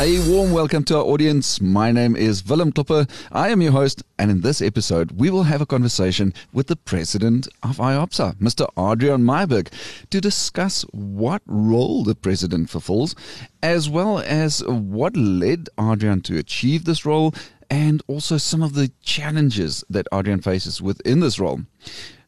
A warm welcome to our audience. My name is Willem Topper. I am your host, and in this episode, we will have a conversation with the president of IOPSA, Mr. Adrian Myburgh, to discuss what role the president fulfills, as well as what led Adrian to achieve this role, and also some of the challenges that Adrian faces within this role.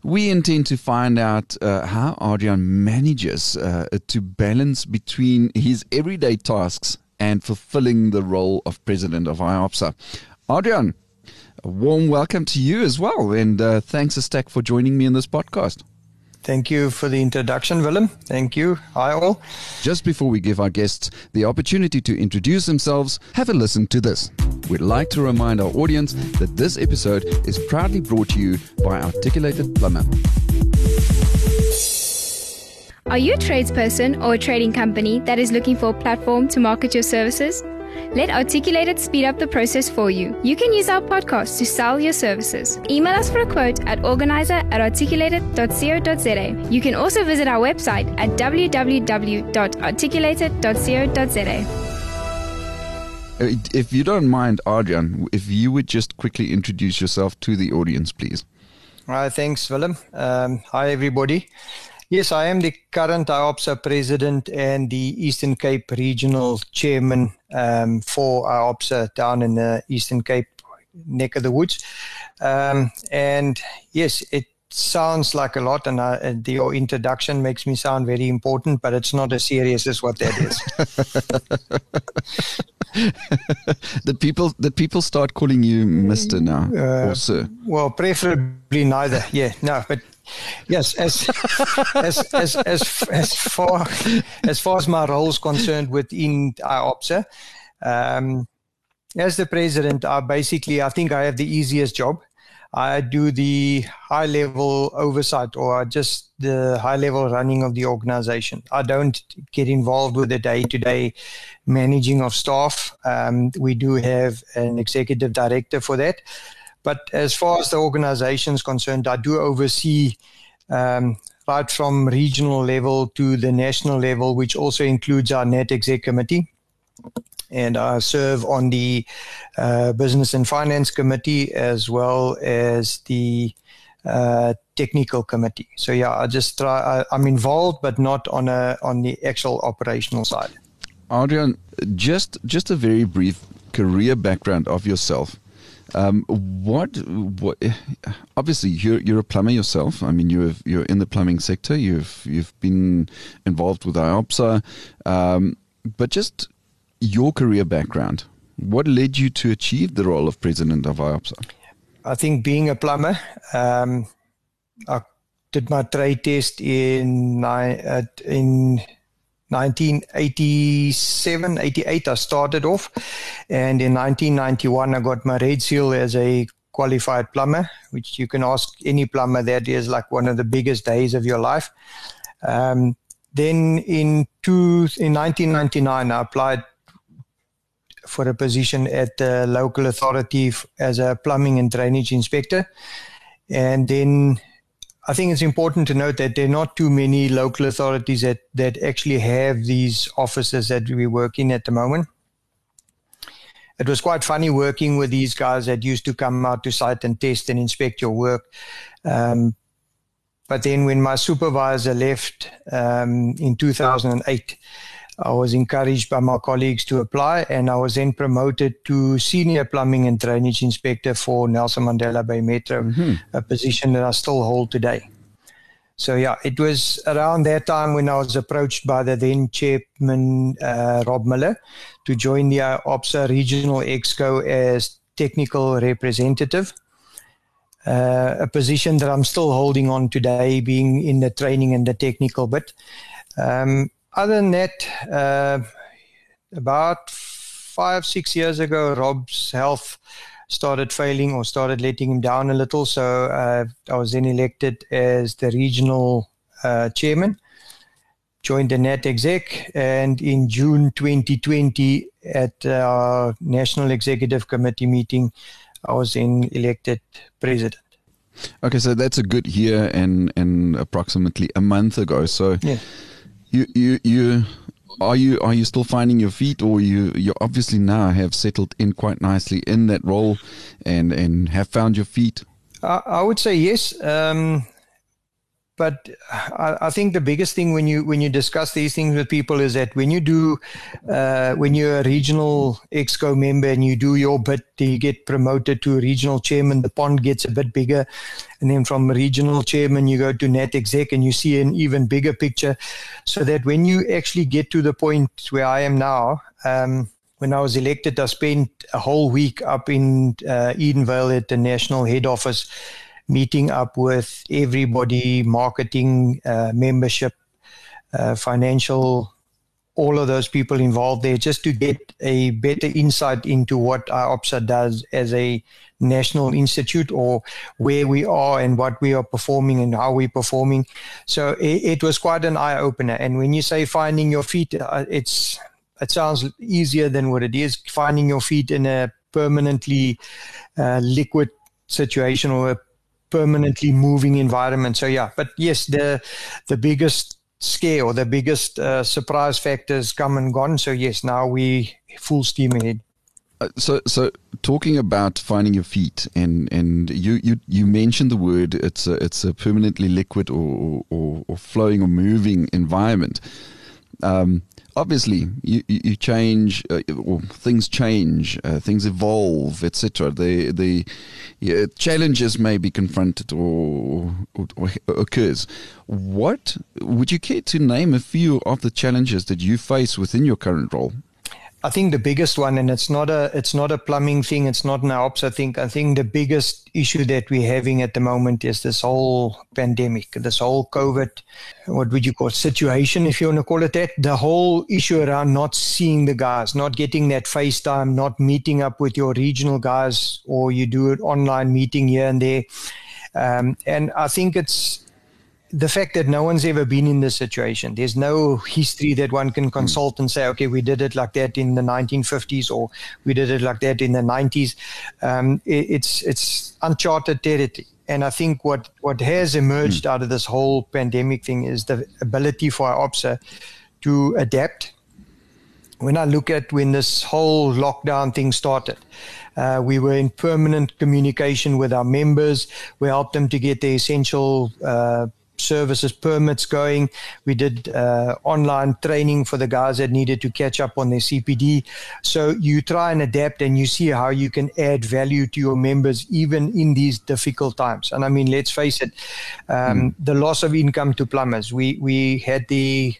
We intend to find out uh, how Adrian manages uh, to balance between his everyday tasks and fulfilling the role of president of IOPSA. Adrian, a warm welcome to you as well, and uh, thanks a stack for joining me in this podcast. Thank you for the introduction, Willem. Thank you. Hi, all. Just before we give our guests the opportunity to introduce themselves, have a listen to this. We'd like to remind our audience that this episode is proudly brought to you by Articulated Plumber. Are you a tradesperson or a trading company that is looking for a platform to market your services? Let Articulated speed up the process for you. You can use our podcast to sell your services. Email us for a quote at organizer at articulated.co.za. You can also visit our website at www.articulated.co.za. Uh, if you don't mind, Adrian, if you would just quickly introduce yourself to the audience, please. All right, thanks, Willem. Um, hi, everybody. Yes, I am the current IOPSA president and the Eastern Cape regional chairman um, for IOPSA down in the Eastern Cape neck of the woods. Um, and yes, it sounds like a lot, and, I, the, your introduction makes me sound very important, but it's not as serious as what that is. the people the people start calling you Mister now uh, or Sir. Well, preferably neither. Yeah, no, but yes, as as as as as far as far as my role is concerned within IOPSA, um, as the president, I basically I think I have the easiest job. I do the high level oversight or just the high level running of the organization. I don't get involved with the day to day managing of staff. Um, we do have an executive director for that. But as far as the organization is concerned, I do oversee um, right from regional level to the national level, which also includes our net exec committee. And I serve on the uh, business and finance committee as well as the uh, technical committee. So yeah, I just try. I, am involved, but not on a on the actual operational side. Adrian, just just a very brief career background of yourself. Um, what, what? Obviously, you're you're a plumber yourself. I mean, you're you're in the plumbing sector. You've you've been involved with IOPSA, um, but just your career background. What led you to achieve the role of president of IOPSA? I think being a plumber, um, I did my trade test in in 1987, 88, I started off. And in 1991, I got my red seal as a qualified plumber, which you can ask any plumber that is like one of the biggest days of your life. Um, then in, two, in 1999, I applied for a position at the local authority as a plumbing and drainage inspector. And then I think it's important to note that there are not too many local authorities that, that actually have these offices that we work in at the moment. It was quite funny working with these guys that used to come out to site and test and inspect your work. Um, but then when my supervisor left um, in 2008, I was encouraged by my colleagues to apply, and I was then promoted to senior plumbing and drainage inspector for Nelson Mandela Bay Metro, mm-hmm. a position that I still hold today. So yeah, it was around that time when I was approached by the then chairman uh, Rob Miller to join the IOPSA Regional Exco as technical representative. Uh, a position that I'm still holding on today, being in the training and the technical bit. Um, other than that, uh, about five, six years ago, Rob's health started failing or started letting him down a little. So uh, I was then elected as the regional uh, chairman, joined the NAT exec, and in June 2020 at our National Executive Committee meeting, I was then elected president. Okay, so that's a good year and and approximately a month ago. So yeah. You you you are you are you still finding your feet, or you you obviously now have settled in quite nicely in that role, and and have found your feet? I, I would say yes. Um, but I, I, think the biggest thing when you when you discuss these things with people is that when you do uh, when you're a regional exco member and you do your bit, you get promoted to regional chairman. The pond gets a bit bigger, and then from regional chairman you go to net exec and you see an even bigger picture. So that when you actually get to the point where I am now. Um, when I was elected, I spent a whole week up in uh, Edenvale at the national head office meeting up with everybody, marketing, uh, membership, uh, financial, all of those people involved there, just to get a better insight into what IOPSA does as a national institute or where we are and what we are performing and how we're performing. So it, it was quite an eye opener. And when you say finding your feet, uh, it's it sounds easier than what it is. Finding your feet in a permanently uh, liquid situation or a permanently moving environment. So yeah, but yes, the the biggest scare or the biggest uh, surprise factors come and gone. So yes, now we full steam ahead. Uh, so, so talking about finding your feet, and and you you, you mentioned the word it's a it's a permanently liquid or or, or flowing or moving environment. Um, obviously you, you change uh, or things change uh, things evolve etc the the yeah, challenges may be confronted or, or, or, occurs. What would you care to name a few of the challenges that you face within your current role I think the biggest one, and it's not a it's not a plumbing thing, it's not an ops. I think I think the biggest issue that we're having at the moment is this whole pandemic, this whole COVID, what would you call it, situation, if you want to call it that. The whole issue around not seeing the guys, not getting that FaceTime, not meeting up with your regional guys, or you do an online meeting here and there. Um, and I think it's the fact that no one's ever been in this situation. There's no history that one can consult and say, okay, we did it like that in the 1950s or we did it like that in the 90s. Um, it, it's it's uncharted territory. And I think what, what has emerged mm. out of this whole pandemic thing is the ability for IOPSA to adapt. When I look at when this whole lockdown thing started, uh, we were in permanent communication with our members. We helped them to get the essential uh, services permits going. We did uh, online training for the guys that needed to catch up on their CPD. So you try and adapt and you see how you can add value to your members even in these difficult times. And I mean, let's face it, um, mm. the loss of income to plumbers. We we had the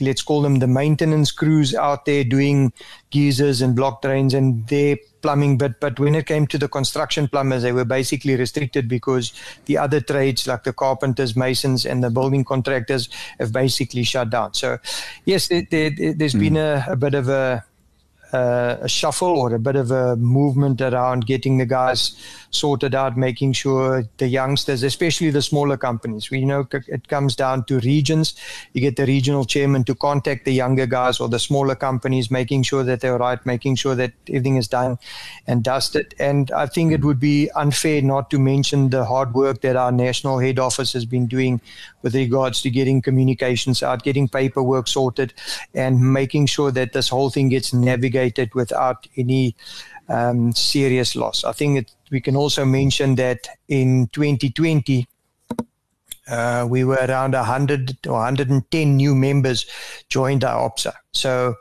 let's call them the maintenance crews out there doing geysers and block drains and their plumbing but but when it came to the construction plumbers they were basically restricted because the other trades like the carpenters masons and the building contractors have basically shut down so yes there, has mm. been a, a bit of a uh, a shuffle or a bit of a movement around getting the guys sorted out, making sure the youngsters, especially the smaller companies, we know it comes down to regions. You get the regional chairman to contact the younger guys or the smaller companies, making sure that they're right, making sure that everything is done and dusted. And I think it would be unfair not to mention the hard work that our national head office has been doing with regards to getting communications out, getting paperwork sorted, and making sure that this whole thing gets navigated without any um, serious loss. I think it, we can also mention that in 2020, uh, we were around 100 or 110 new members joined IOPSA. So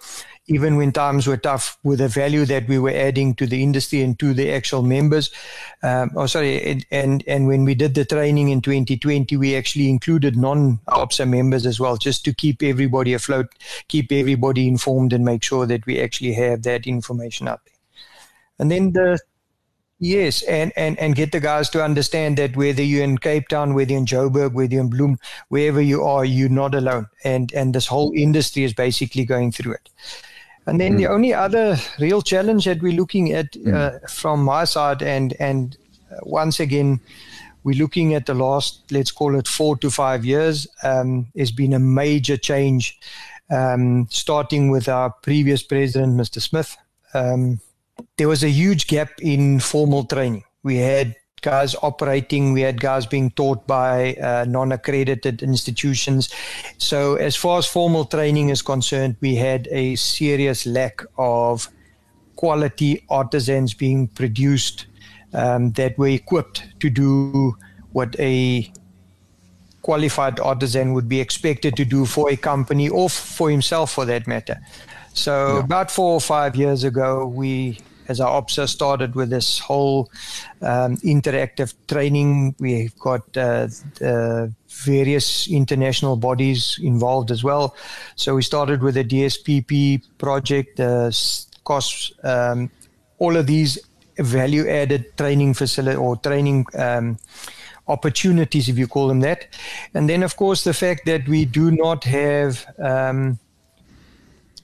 even when times were tough with the value that we were adding to the industry and to the actual members. Um, oh, sorry. And, and, and when we did the training in 2020, we actually included non-OPSA members as well, just to keep everybody afloat, keep everybody informed and make sure that we actually have that information out there and then the yes and, and and get the guys to understand that whether you're in cape town whether you're in joburg whether you're in bloem wherever you are you're not alone and and this whole industry is basically going through it And then mm. the only other real challenge that we're looking at mm. uh, from my side, and and uh, once again, we're looking at the last, let's call it four to five years, um, has been a major change, um, starting with our previous president, Mr. Smith. Um, there was a huge gap in formal training. We had guys operating, we had guys being taught by uh, non accredited institutions. So, as far as formal training is concerned, we had a serious lack of quality artisans being produced um, that were equipped to do what a qualified artisan would be expected to do for a company or for himself for that matter. So, yeah. about four or five years ago, we as IOPSA started with this whole um, interactive training. We've got uh, various international bodies involved as well. So we started with the DSPP project, the costs, um, all of these value added training facility or training um, opportunities, if you call them that. And then, of course, the fact that we do not have, um,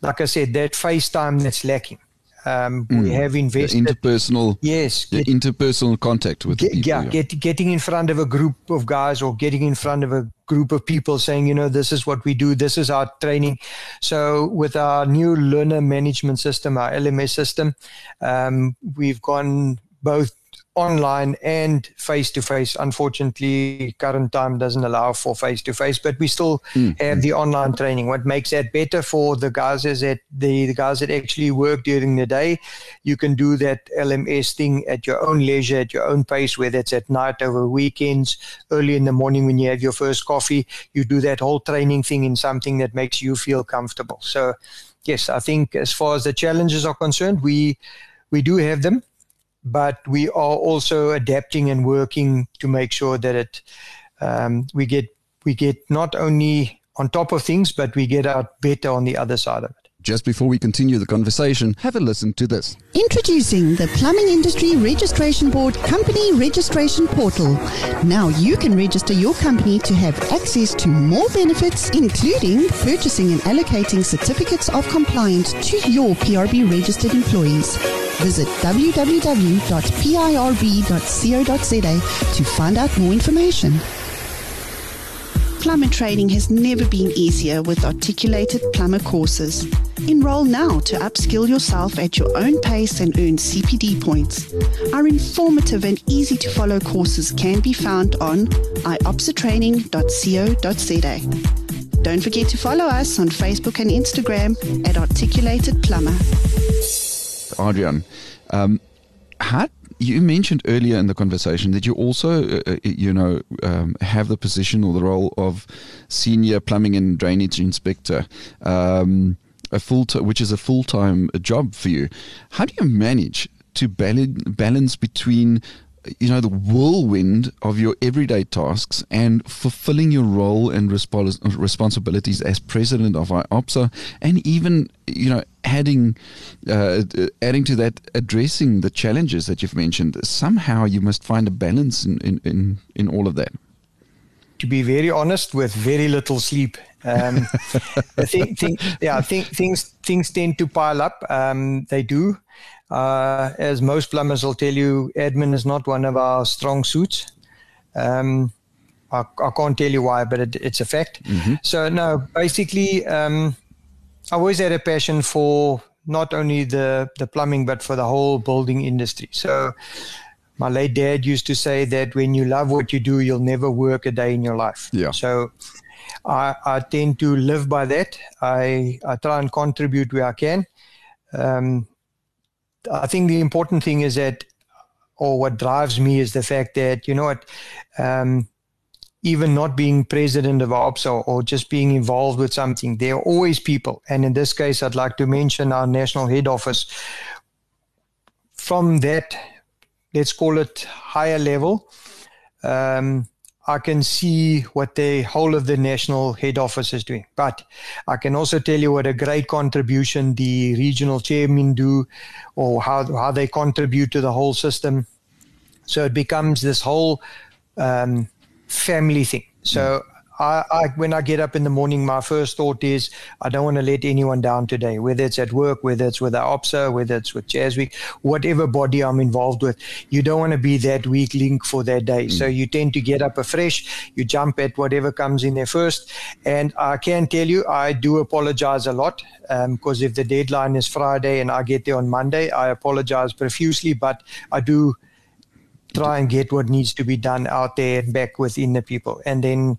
like I said, that face time that's lacking. Um, mm. We have invested the interpersonal, yes, get, interpersonal contact with get, people. Yeah, yeah. Get, getting in front of a group of guys or getting in front of a group of people, saying, you know, this is what we do, this is our training. So, with our new learner management system, our LMS system, um, we've gone both online and face to face. Unfortunately, current time doesn't allow for face to face, but we still mm. have the online training. What makes that better for the guys is that the, the guys that actually work during the day, you can do that LMS thing at your own leisure, at your own pace, whether it's at night, over weekends, early in the morning when you have your first coffee. You do that whole training thing in something that makes you feel comfortable. So, yes, I think as far as the challenges are concerned, we we do have them but we are also adapting and working to make sure that it um, we get we get not only on top of things, but we get out better on the other side of it. Just before we continue the conversation, have a listen to this. Introducing the Plumbing Industry Registration Board Company Registration Portal. Now you can register your company to have access to more benefits, including purchasing and allocating certificates of compliance to your PIRB registered employees. Visit www.pirb.co.za to find out more information. Plumber training has never been easier with articulated plumber courses. Enroll now to upskill yourself at your own pace and earn CPD points. Our informative and easy to follow courses can be found on iopsitraining.co.za. Don't forget to follow us on Facebook and Instagram at Articulated Plumber. Adrian, um, how you mentioned earlier in the conversation that you also, uh, uh, you know, um, have the position or the role of senior plumbing and drainage inspector, um, a full t- which is a full time job for you. How do you manage to balance between you know the whirlwind of your everyday tasks and fulfilling your role and respons- responsibilities as president of IOPSA and even you know adding uh, adding to that addressing the challenges that you've mentioned somehow you must find a balance in in, in, in all of that to be very honest with very little sleep um, I think, think yeah I think things things tend to pile up um, they do uh, as most plumbers will tell you, admin is not one of our strong suits. Um, I, I, can't tell you why, but it, it's a fact. Mm-hmm. So, no, basically, um, I always had a passion for not only the, the plumbing, but for the whole building industry. So, my late dad used to say that when you love what you do, you'll never work a day in your life. Yeah. So, I, I tend to live by that. I, I try and contribute where I can. Um, I think the important thing is that, or what drives me is the fact that, you know what, um, even not being president of ops or, or, just being involved with something, there are always people. And in this case, I'd like to mention our national head office. From that, let's call it higher level, um, I can see what the whole of the national head office is doing. But I can also tell you what a great contribution the regional chairmen do or how, how they contribute to the whole system. So it becomes this whole um, family thing. So I, I, when I get up in the morning, my first thought is I don't want to let anyone down today, whether it's at work, whether it's with IOPSA, whether it's with JASWIC, whatever body I'm involved with. You don't want to be that weak link for that day. Mm. So you tend to get up afresh, you jump at whatever comes in there first. And I can tell you, I do apologize a lot because um, if the deadline is Friday and I get there on Monday, I apologize profusely, but I do try and get what needs to be done out there and back within the people. And then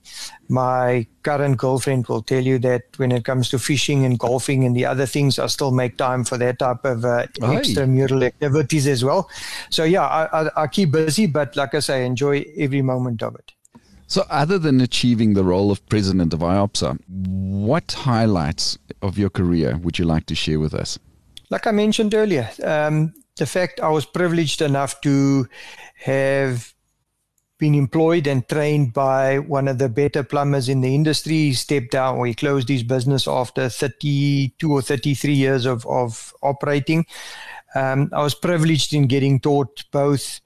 my current girlfriend will tell you that when it comes to fishing and golfing and the other things, I still make time for that type of uh, extramural activities as well. So yeah, I, I, I keep busy, but like I say, I enjoy every moment of it. So, other than achieving the role of president of IOPSA, what highlights of your career would you like to share with us? Like I mentioned earlier, um, the fact I was privileged enough to have been employed and trained by one of the better plumbers in the industry. He stepped down or he closed his business after 32 or 33 years of, of operating. Um, I was privileged in getting taught both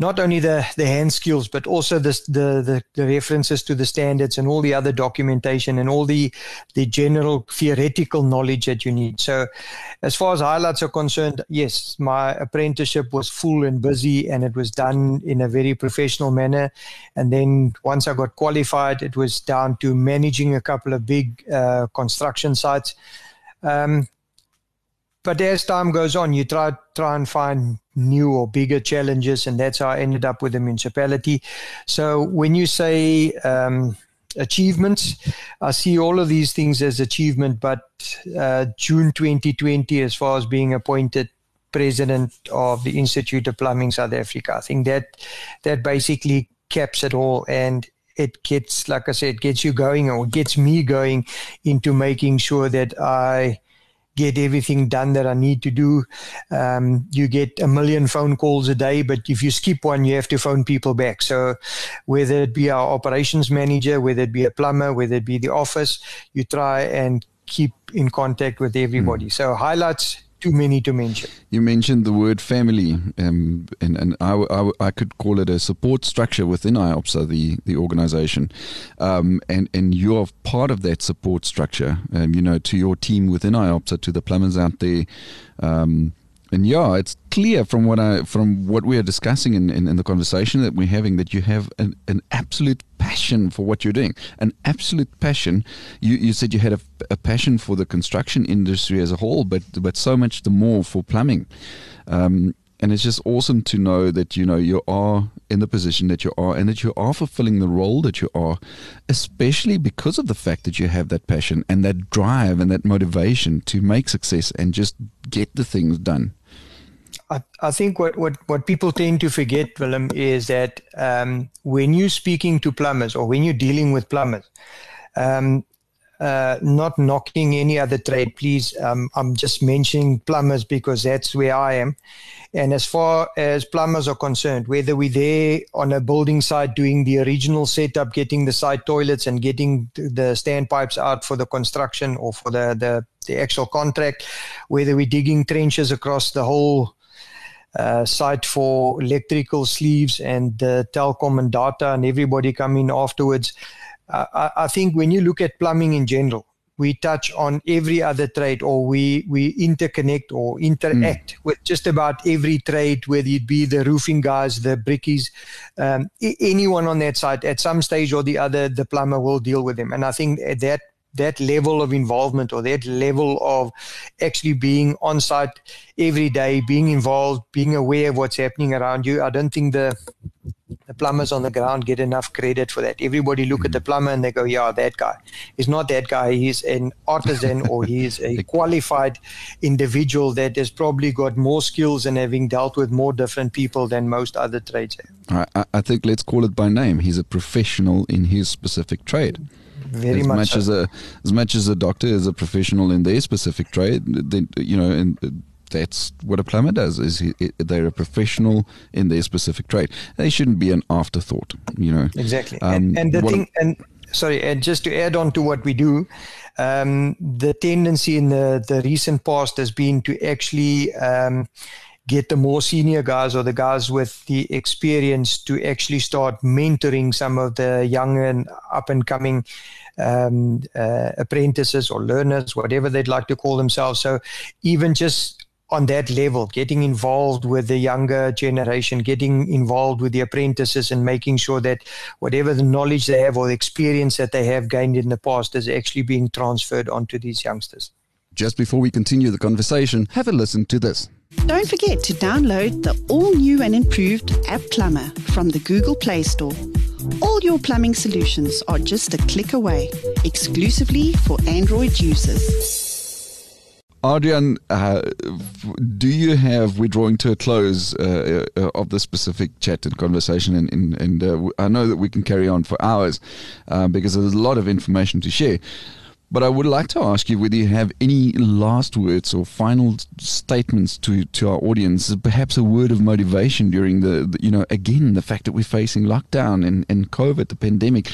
not only the, the hand skills, but also the, the, the, references to the standards and all the other documentation and all the, the general theoretical knowledge that you need. So, as far as highlights are concerned, yes, my apprenticeship was full and busy and it was done in a very professional manner. And then once I got qualified, it was down to managing a couple of big uh, construction sites. Um, but as time goes on, you try try and find new or bigger challenges, and that's how I ended up with the municipality. So when you say um, achievements, I see all of these things as achievement. But uh, June 2020, as far as being appointed president of the Institute of Plumbing South Africa, I think that that basically caps it all and it gets like i said gets you going or gets me going into making sure that i get everything done that I need to do. Um, you get a million phone calls a day, but if you skip one, you have to phone people back. So whether it be our operations manager, whether it be a plumber, whether it be the office, you try and keep in contact with everybody. Mm. So highlights too many to mention. You mentioned the word family, um, and, and I, I, I, could call it a support structure within IOPSA, the, the organization. Um, and, and you're part of that support structure, um, you know, to your team within IOPSA, to the plumbers out there. Um, and yeah, it's clear from what I from what we are discussing in, in, in the conversation that we're having that you have an, an absolute passion for what you're doing, an absolute passion. You you said you had a, a passion for the construction industry as a whole, but but so much the more for plumbing. Um, and it's just awesome to know that you know you are in the position that you are and that you are fulfilling the role that you are especially because of the fact that you have that passion and that drive and that motivation to make success and just get the things done I, I think what, what, what people tend to forget, Willem, is that um, when you're speaking to plumbers or when you're dealing with plumbers, um, uh, not knocking any other trade, please. Um, I'm just mentioning plumbers because that's where I am. And as far as plumbers are concerned, whether we're there on a building site doing the original setup, getting the site toilets and getting the standpipes out for the construction or for the, the, the actual contract, whether we're digging trenches across the whole uh, site for electrical sleeves and uh, telecom and data and everybody coming afterwards. Uh, I, I, think when you look at plumbing in general, we touch on every other trade or we, we interconnect or interact mm. with just about every trade, whether it be the roofing guys, the brickies, um, anyone on that site at some stage or the other, the plumber will deal with them. And I think that that level of involvement or that level of actually being on site every day, being involved, being aware of what's happening around you. I don't think the the plumbers on the ground get enough credit for that. Everybody look at the plumber and they go, "Yeah, that guy." He's not that guy. He's an artisan or he's a qualified individual that has probably got more skills and having dealt with more different people than most other trades. I, I think let's call it by name. He's a professional in his specific trade very as much, much so. as a as much as a doctor is a professional in their specific trade. Then you know, and that's what a plumber does. Is he, they're a professional in their specific trade. They shouldn't be an afterthought. You know exactly. Um, and, and the thing, and sorry, and just to add on to what we do, um, the tendency in the the recent past has been to actually. Um, get the more senior guys or the guys with the experience to actually start mentoring some of the young and up and coming um, uh, apprentices or learners, whatever they'd like to call themselves. So even just on that level, getting involved with the younger generation, getting involved with the apprentices, and making sure that whatever the knowledge they have or the experience that they have gained in the past is actually being transferred onto these youngsters. Just before we continue the conversation, have a listen to this. Don't forget to download the all new and improved App Plumber from the Google Play Store. All your plumbing solutions are just a click away, exclusively for Android users. Adrian, uh, do you have, we're drawing to a close uh, uh, of this specific chat and conversation, and, and, and uh, I know that we can carry on for hours uh, because there's a lot of information to share. But I would like to ask you whether you have any last words or final statements to, to our audience, perhaps a word of motivation during the, the you know, again, the fact that we're facing lockdown and, and COVID, the pandemic.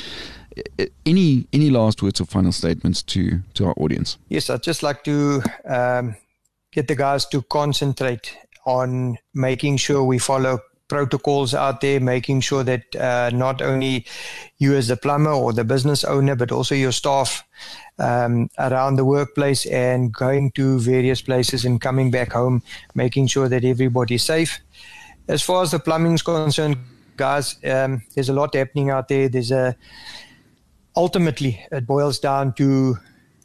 Any any last words or final statements to, to our audience? Yes, I'd just like to um, get the guys to concentrate on making sure we follow protocols out there, making sure that uh, not only you as the plumber or the business owner, but also your staff um, around the workplace and going to various places and coming back home, making sure that everybody's safe. As far as the plumbing is concerned, guys, um, there's a lot happening out there. There's a ultimately it boils down to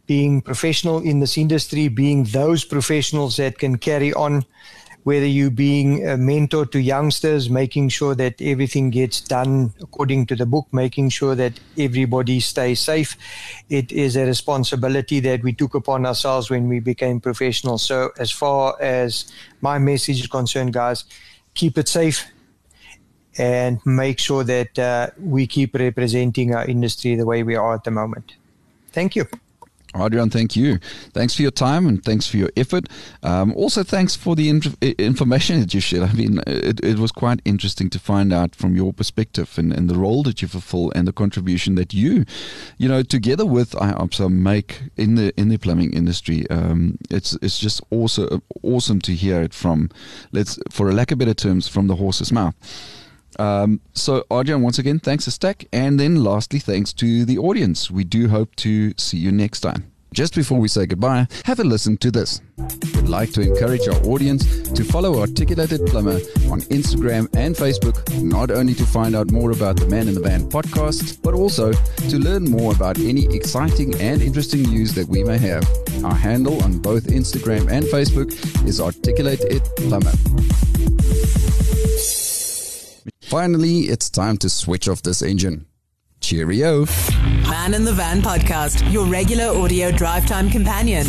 being professional in this industry, being those professionals that can carry on whether you're being a mentor to youngsters, making sure that everything gets done according to the book, making sure that everybody stays safe. It is a responsibility that we took upon ourselves when we became professionals. So, as far as my message is concerned, guys, keep it safe and make sure that uh, we keep representing our industry the way we are at the moment. Thank you. Adrian, thank you. Thanks for your time and thanks for your effort. Um, also, thanks for the inf- information that you shared. I mean, it, it, was quite interesting to find out from your perspective and, and, the role that you fulfill and the contribution that you, you know, together with IOPSA make in the in the plumbing industry. Um, it's it's just also awesome to hear it from, let's for a lack of better terms, from the horse's mouth. Um, so, Adrian, once again, thanks a stack. And then lastly, thanks to the audience. We do hope to see you next time. Just before we say goodbye, have a listen to this. We'd like to encourage our audience to follow Articulated Plumber on Instagram and Facebook, not only to find out more about the Man in the Van podcast, but also to learn more about any exciting and interesting news that we may have. Our handle on both Instagram and Facebook is Articulated Plumber. Finally, it's time to switch off this engine. Cheerio. Man in the Van podcast, your regular audio drive time companion.